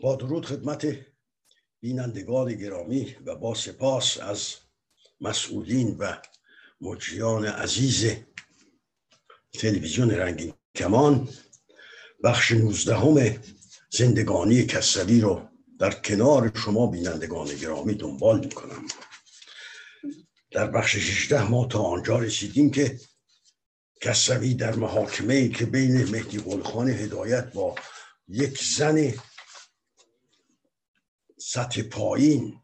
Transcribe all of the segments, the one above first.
با درود خدمت بینندگان گرامی و با سپاس از مسئولین و مجریان عزیز تلویزیون رنگین کمان. بخش نوزدهم زندگانی کسوی رو در کنار شما بینندگان گرامی دنبال می‌کنم. در بخش 16 ما تا آنجا رسیدیم که کسوی در محاکمه ای که بین مهدی قلخان هدایت با یک زن سطح پایین.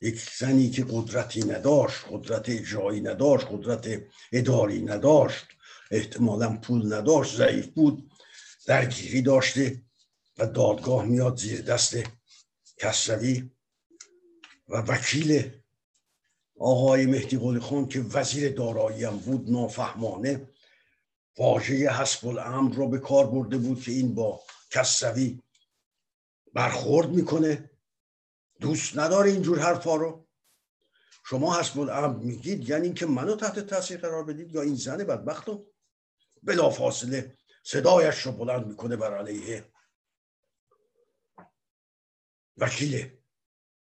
یک زنی که قدرتی نداشت قدرت اجرایی نداشت قدرت اداری نداشت احتمالا پول نداشت ضعیف بود درگیری داشته و دادگاه میاد زیر دست کسروی و وکیل آقای مهدی قلی خان که وزیر دارایی هم بود نافهمانه واژه حسب الامر رو به کار برده بود که این با کسروی برخورد می‌کنه. دوست نداره اینجور حرفا رو. شما حسب الامر میگید یعنی که منو تحت تاثیر قرار بدید یا این زن بدبخت رو بلا فاصله صدایش رو بلند می‌کنه بر علیه وکیل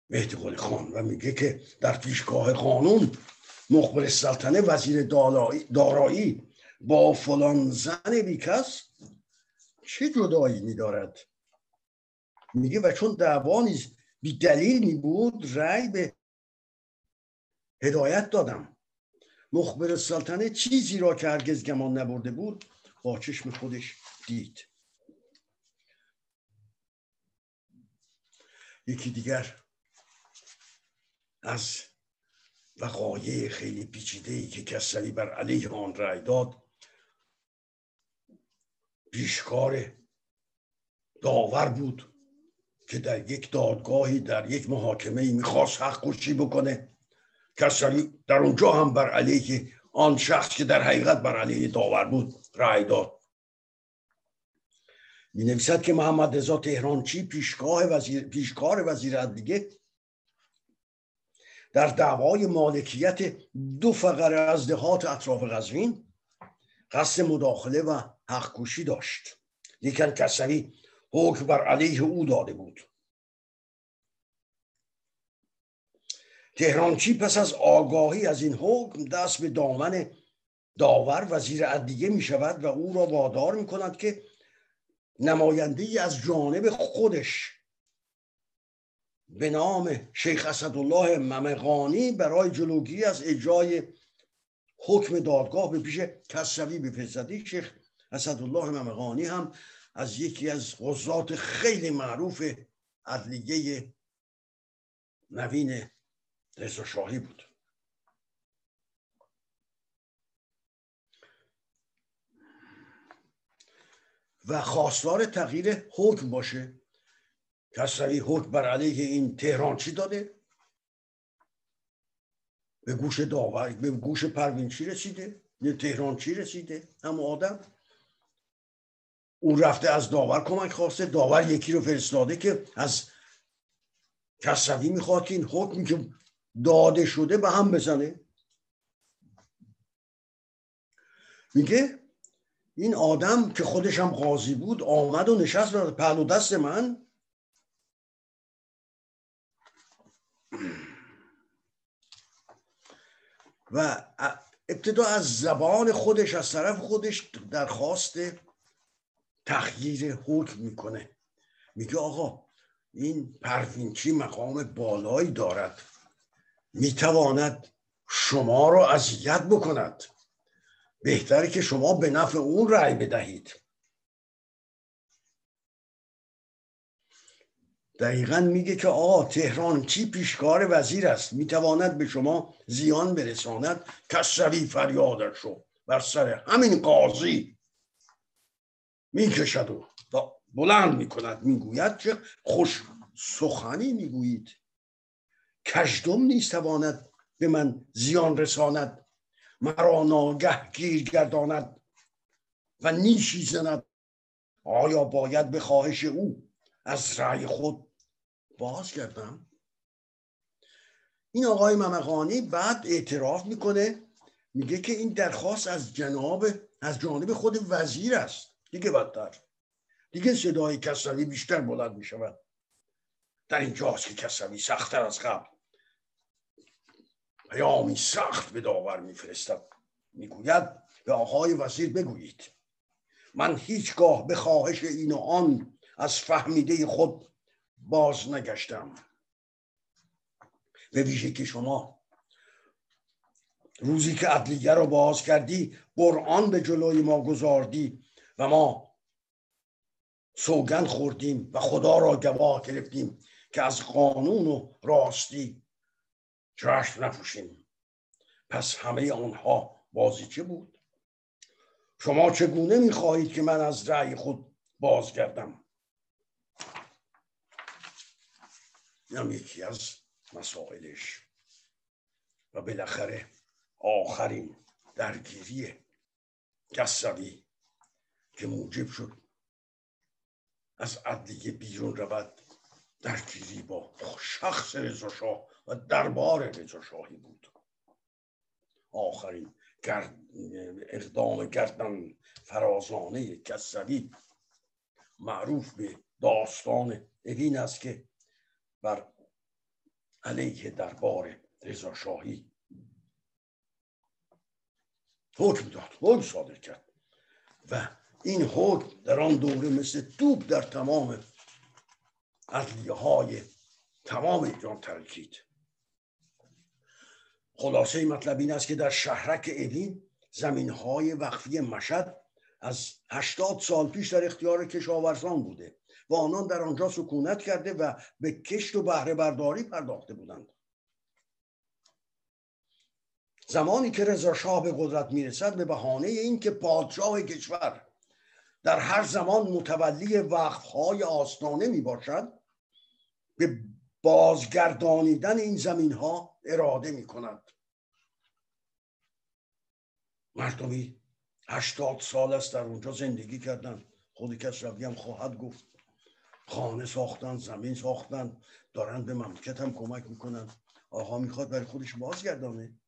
مهدی قلی خان و میگه که در پیشگاه قانون مخبر سلطنه وزیر دارایی با فلان زن بیکس چه جدایی میدارد؟ میگه و چون دعوا بی دلیل می بود رأی به هدایت دادم. مخبر سلطنه چیزی را که هرگز گمان نبرده بود با چشم خودش دید. یکی دیگر از وقایع خیلی پیچیده ای که کسری بر علیه آن رأی داد پیشکار داور بود. که در یک دادگاهی در یک محاکمه ای می‌خواست حق کشی بکنه. کسری در اونجا هم بر علیه آن شخص که در حقیقت بر علیه داور بود رأی داد. می نویسد که محمد رضا تهرانچی پیشگاه وزیر، پیشکار وزیر عدلیه در دعوای مالکیت دو فقره از دهات اطراف قزوین قصد مداخله و حق داشت. لیکن کسری حکم بر علیه او داده بود. تهرانچی پس از آگاهی از این حکم دست به دامن داور وزیر عدلیه می شود و او را وادار می کند که نماینده ای از جانب خودش به نام شیخ اسدالله ممقانی برای جلوگیری از اجرای حکم دادگاه به پیش کسروی بفرستد شیخ اسدالله ممقانی هم از یکی از قضات خیلی معروف عدلیه نوین رضا شاهی بود. و خواستار تغییر حکم باشه. کسروی حکم بر علیه این تهران چی داده؟ به گوش داور به گوش پروین چی رسیده؟ به تهران چی رسیده؟ هم آدم؟ اون رفته از داور کمک خواسته. داور یکی رو فرستاده که از کسروی می‌خواد که این حکمی که داده شده به هم بزنه. میگه این آدم که خودش هم قاضی بود آمد و نشست به پهلو دست من. و ابتدا از زبان خودش از طرف خودش درخواست تغییر حکم می‌کنه. میگه آقا این پروینچی مقام بالایی دارد. می‌تواند شما را اذیت بکند. بهتره که شما به نفع اون رأی بدهید. دقیقا میگه که آقا تهران چی پیشکار وزیر است؟ می‌تواند به شما زیان برساند؟ کسری فریادش رو بر سر همین قاضی. می‌کشد و بلند می‌کند می‌گوید که خوش سخنی می‌گویید. کشدم نیست تواند به من زیان رساند مرا ناگه گیر گرداند و نیشی زند. آیا باید به خواهش او از رأی خود باز کردم این آقای ممقانی بعد اعتراف می‌کنه میگه که این درخواست از جناب از جانب خود وزیر است. دیگه بدتر. دیگه صدای کسروی بیشتر بلند می‌شود. در اینجاست که کسوی سختتر از قبل. پیامی سخت به داور میفرستد می‌گوید به آقای وزیر بگویید. من هیچگاه به خواهش این و آن از فهمیده خود باز نگشتم. به ویژه که شما روزی که عدلیه را باز کردی قرآن به جلوی ما گذاردی و ما سوگند خوردیم و خدا را گواه گرفتیم که از قانون و راستی چشم نپوشیم. پس همه آنها بازیچه بود؟ شما چگونه می‌خواهید که من از رأی خود بازگردم؟ اینم یکی از مسائلش. و بالاخره آخرین درگیری کسوی که موجب شد از عدلیه بیرون رود درگیری با شخص رضاشاه و دربار رضاشاهی بود. آخرین اقدام گردن فرازانه کسوی معروف به داستان اوین است که بر علیه دربار رضاشاهی حکم داد حکم صادر کرد و این حکم در آن دوره مثل توپ در تمام عدلیه های تمام ایران ترکید. خلاصه مطلب این است که در شهرک اوین زمین های وقفی مشد از هشتاد سال پیش در اختیار کشاورزان بوده و آنان در آنجا سکونت کرده و به کشت و بهره برداری پرداخته بودند. زمانی که رضا شاه به قدرت می‌رسد به بهانه اینکه پادشاه کشور در هر زمان متولی وقفهای آستانه می باشد به بازگردانیدن این زمین ها اراده می کند مردمی هشتاد سال است در اونجا زندگی کردن. خود کس خواهد گفت. خانه ساختن زمین ساختن دارن به مملکت هم کمک می‌کنن. آقا می‌خواد برای خودش بازگردانه.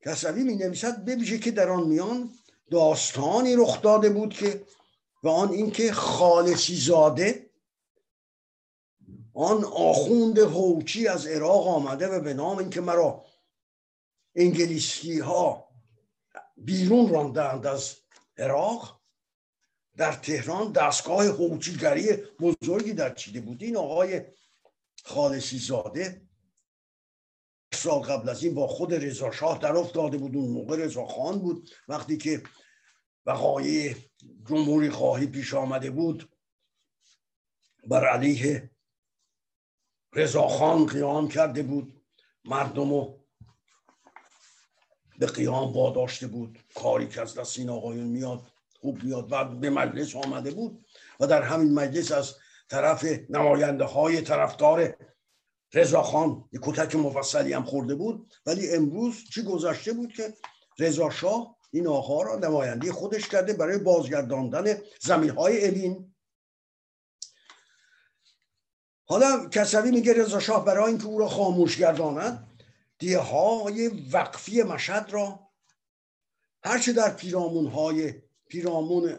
کسوی می نویسد ببیشه که در آن میان داستانی رخ داده بود که و آن اینکه خالصی زاده آن آخوند هوچی از عراق آمده و به نام اینکه مرا انگلیسی ها بیرون راندند از عراق در تهران دستگاه هوچیگری بزرگی در چیده بود. این آقای خالصی زاده سال قبل از این با خود رضا شاه در افتاده بود اون موقع رضا خان بود. وقتی که وقایع جمهوری خواهی پیش آمده بود بر علیه رضا خان قیام کرده بود. مردم رو به قیام واداشته بود. کاری که از دست این آقایون میاد خوب میاد و به مجلس آمده بود. و در همین مجلس از طرف نماینده های طرفدار رضا خان یک کتک مفصلی هم خورده بود ولی امروز چی گذشته بود که رضا شاه این آقا را نماینده خودش کرده برای بازگرداندن زمین های اوین حالا کسوی میگه رضا شاه برای اینکه او را خاموش گرداند دیه های وقفی مشهد را هرچه در پیرامون های پیرامون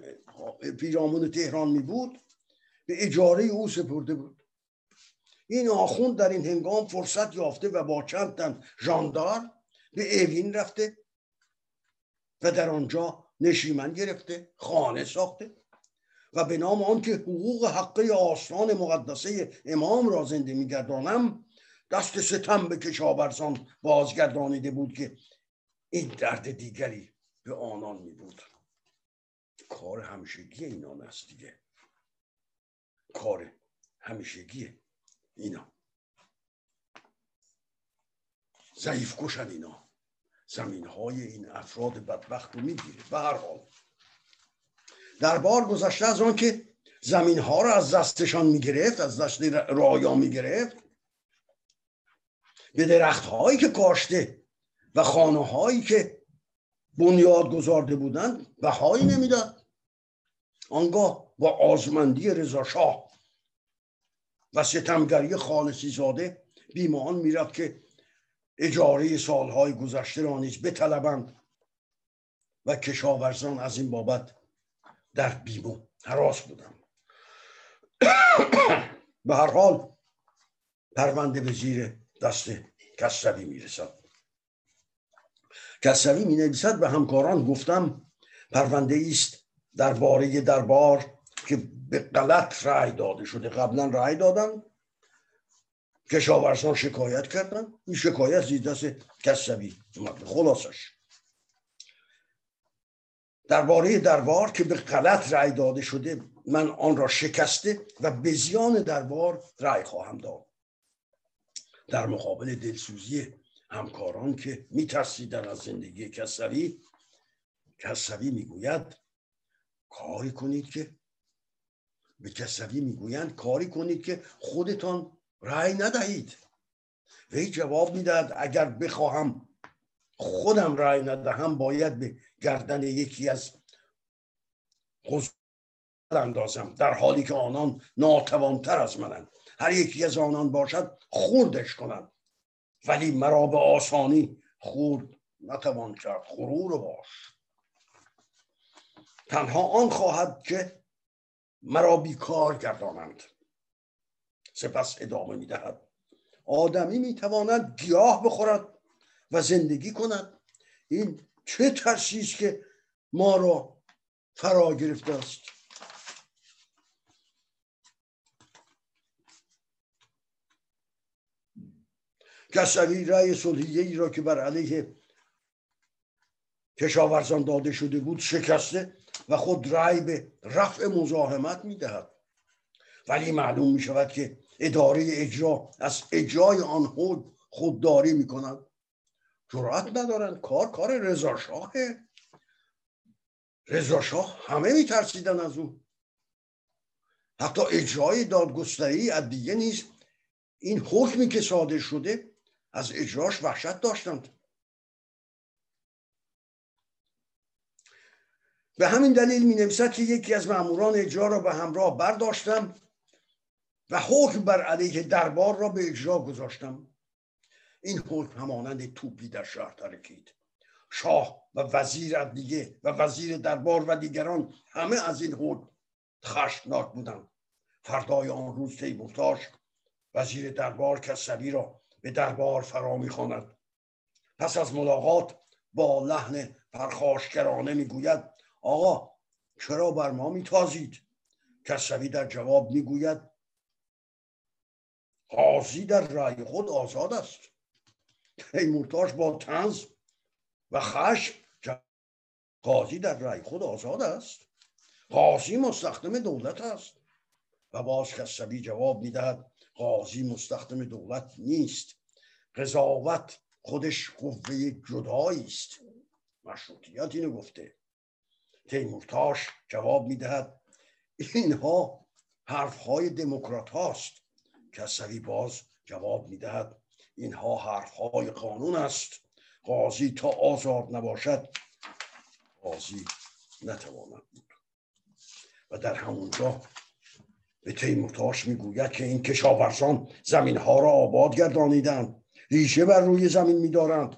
پیرامون تهران می بود به اجاره او سپرده بود. این آخوند در این هنگام فرصت یافته و با چند تن جاندار به اوین رفته و در آنجا نشیمن گرفته خانه ساخته و به نام آن که حقوق حقه آستان مقدسه امام را زنده میگردانم دست ستم به کشاورزان بازگردانیده بود که این درد دیگری به آنان می بود کار همیشگی اینان است دیگه. کار همیشگی اینا. ضعیف کشن اینا. زمین های این افراد بدبخت رو می‌گیره. به هر حال. در بار گذشته از آن که زمین ها رو از دستشان می‌گرفت از دست رایا می‌گرفت به درخت هایی که کاشته و خانه هایی که بنیاد گذارده بودند بهایی نمی‌داد. آنگاه با آزمندی رضا شاه و ستمگری خالصی زاده بیمان می‌رفت که اجاره سالهای گذشته را نیز بطلبند و کشاورزان از این بابت در بیمو حراس بودند. به هر حال پرونده به زیر دست کسروی می‌رسد. کسروی می نویسد به همکاران گفتم پرونده است درباره دربار که به غلط رأی داده شده. قبلا رأی دادن. کشاورزان شکایت کردن. این شکایت زیر دست اومد خلاصش. درباره دربار که به غلط رأی داده شده من آن را شکسته و به زیان دربار رأی خواهم داد. در مقابل دلسوزی همکاران که میترسیدن از زندگی کسروی کسروی می‌گوید کاری کنید که به کسروی می‌گویند کاری کنید که خودتان رأی ندهید. وی جواب می‌دهد اگر بخواهم خودم رأی ندهم باید به گردن یکی از اندازم در حالی که آنان ناتوانتر از منند. هر یکی از آنان باشد خوردش کنم. ولی مرا به آسانی خورد نتوان کرد غرور باش. تنها آن خواهد که مرا بیکار گردانند. سپس ادامه می‌دهد. آدمی می‌تواند گیاه بخورد و زندگی کند. این چه ترسی که ما را فرا گرفته است؟ کسوی رأی صلحیه ای را که بر علیه کشاورزان داده شده بود شکسته. و خود رأی به رفع مزاحمت می‌دهد. ولی معلوم می شود که اداره اجرا از اجرای آن خود خودداری می کند جرأت ندارند کار کار رضاشاهه رضاشاه همه میترسیدن از او. حتی اجرای دادگستری از دیگه نیست. این حکمی که صادر شده از اجراش وحشت داشتند. به همین دلیل می نویسد که یکی از ماموران اجرا را به همراه برداشتم و حکم بر علیه دربار را به اجرا گذاشتم. این حکم همانند توپی در شهر ترکید. شاه و وزیر عدلیه و وزیر دربار و دیگران همه از این حکم خشمناک بودند. فردای آن روز تیمورتاش وزیر دربار کسوی را به دربار فرا می‌خواند. پس از ملاقات با لحن پرخاشگرانه می‌گوید آقا چرا بر ما میتازید؟ کسوی در جواب می‌گوید قاضی در رأی خود آزاد است. تیمورتاش با تنز و خشم قاضی در رأی خود آزاد است. قاضی مستخدم دولت است. و باز کسوی جواب می‌دهد قاضی مستخدم دولت نیست. قضاوت خودش قوه جدایی است. مشروطیت اینو گفته. تیمورتاش جواب می‌دهد. اینها حرف های دموکرات هاست کسوی باز جواب می‌دهد. اینها حرف های قانون است. قاضی تا آزاد نباشد قاضی نتواند بود. و در همونجا به تیمورتاش می‌گوید که این کشاورزان زمین ها را آباد گردانیدند. ریشه بر روی زمین میدارند.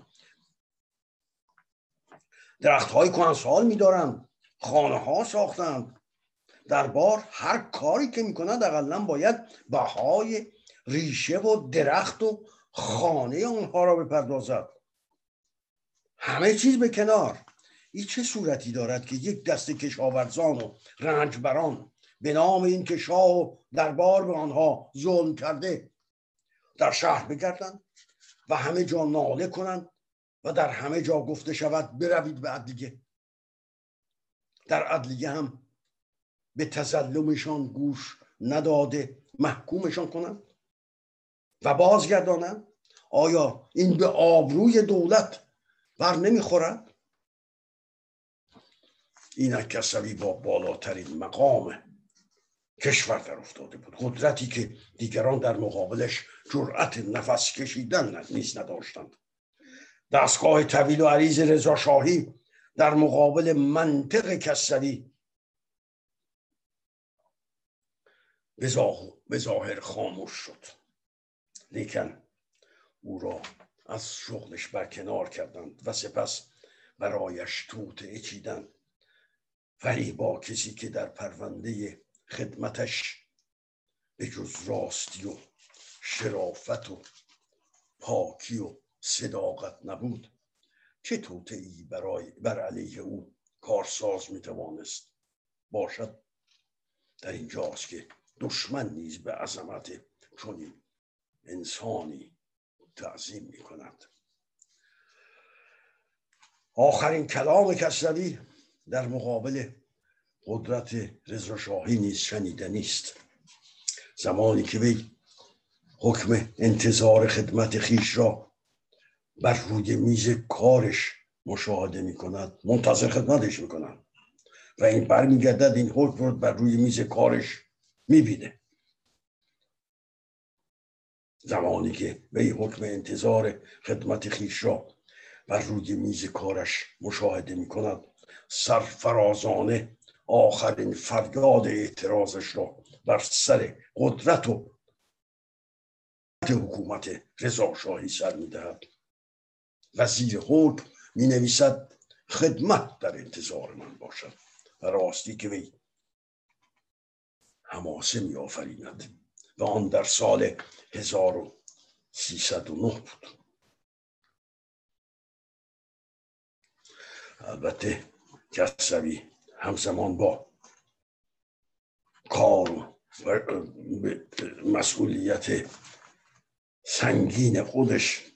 درخت های کنسال میدارند. خانه ها ساختند. در بار هر کاری که می‌کنند اقلا باید بهای ریشه و درخت و خانه آنها را بپردازد. همه چیز به کنار. این چه صورتی دارد که یک دست کشاورزان و رنجبران به نام این که شاه و دربار به آنها ظلم کرده در شهر بگردند و همه جا ناله کنند و در همه جا گفته شود بروید به عدلیه در عدلیه هم به تظلمشان گوش نداده محکومشان کنند و بازگردانند. آیا این به آبروی دولت بر نمی‌خورد؟ اینک کسوی با بالاترین مقام کشور در افتاده بود. قدرتی که دیگران در مقابلش جرأت نفس کشیدن نیز نداشتند. دستگاه طویل و عریض رضا شاهی در مقابل منطق کسری. به ظاهر خاموش شد. لیکن او را از شغلش برکنار کردند و سپس برایش توت اچیدند. ولی با کسی که در پرونده خدمتش به جز راستی و شرافت و پاکی و صداقت نبود چه توته ای برای بر علیه او کارساز می‌توانست باشد؟ در اینجاست که دشمن نیز به عظمت چنین انسانی تعظیم می کند آخرین کلام کسروی در مقابل قدرت رضاشاهی نیز شنیده نیست. زمانی که وی حکم انتظار خدمت خیش را بر روی میز کارش مشاهده می کند منتظر خدمتش می کند و این برمیگردد این حکم بر روی میز کارش می‌بینه. زمانی که وی حکم انتظار خدمت خیش را بر روی میز کارش مشاهده می کند سرفرازانه آخرین فریاد اعتراضش را بر سر قدرت و حکومت رضا شاهی سر می‌دهد. وزیر حکم می نویسد خدمت در انتظار من باشد و راستی که وی هماسه می آفریند و آن در سال 1309 بود. البته کسوی همزمان با کار و مسئولیت سنگین خودش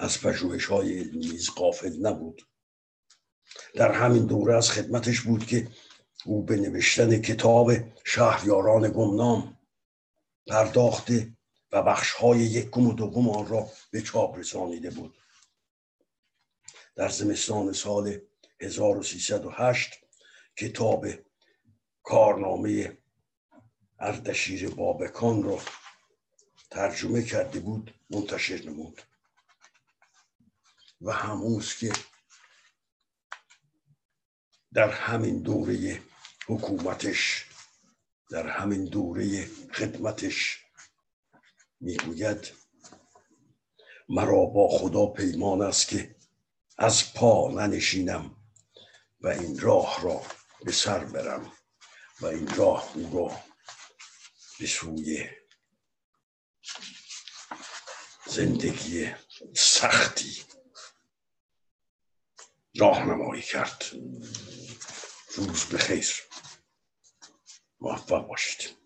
از پژوهش های علمی قافل نبود. در همین دوره از خدمتش بود که او به نوشتن کتاب شهریاران گمنام پرداخته و بخش های یکم و دوم آن را به چاپ رسانیده بود. در زمستان سال 1308 کتاب کارنامه اردشیر بابکان را ترجمه کرده بود منتشر نمود. و هموز که در همین دوره حکومتش در همین دوره خدمتش می‌گوید مرا با خدا پیمان است که از پا ننشینم و این راه را به سر برم و این راه او را به سوی زندگی سختی راهنمایی کرد. روز بخیر. موفق باشید.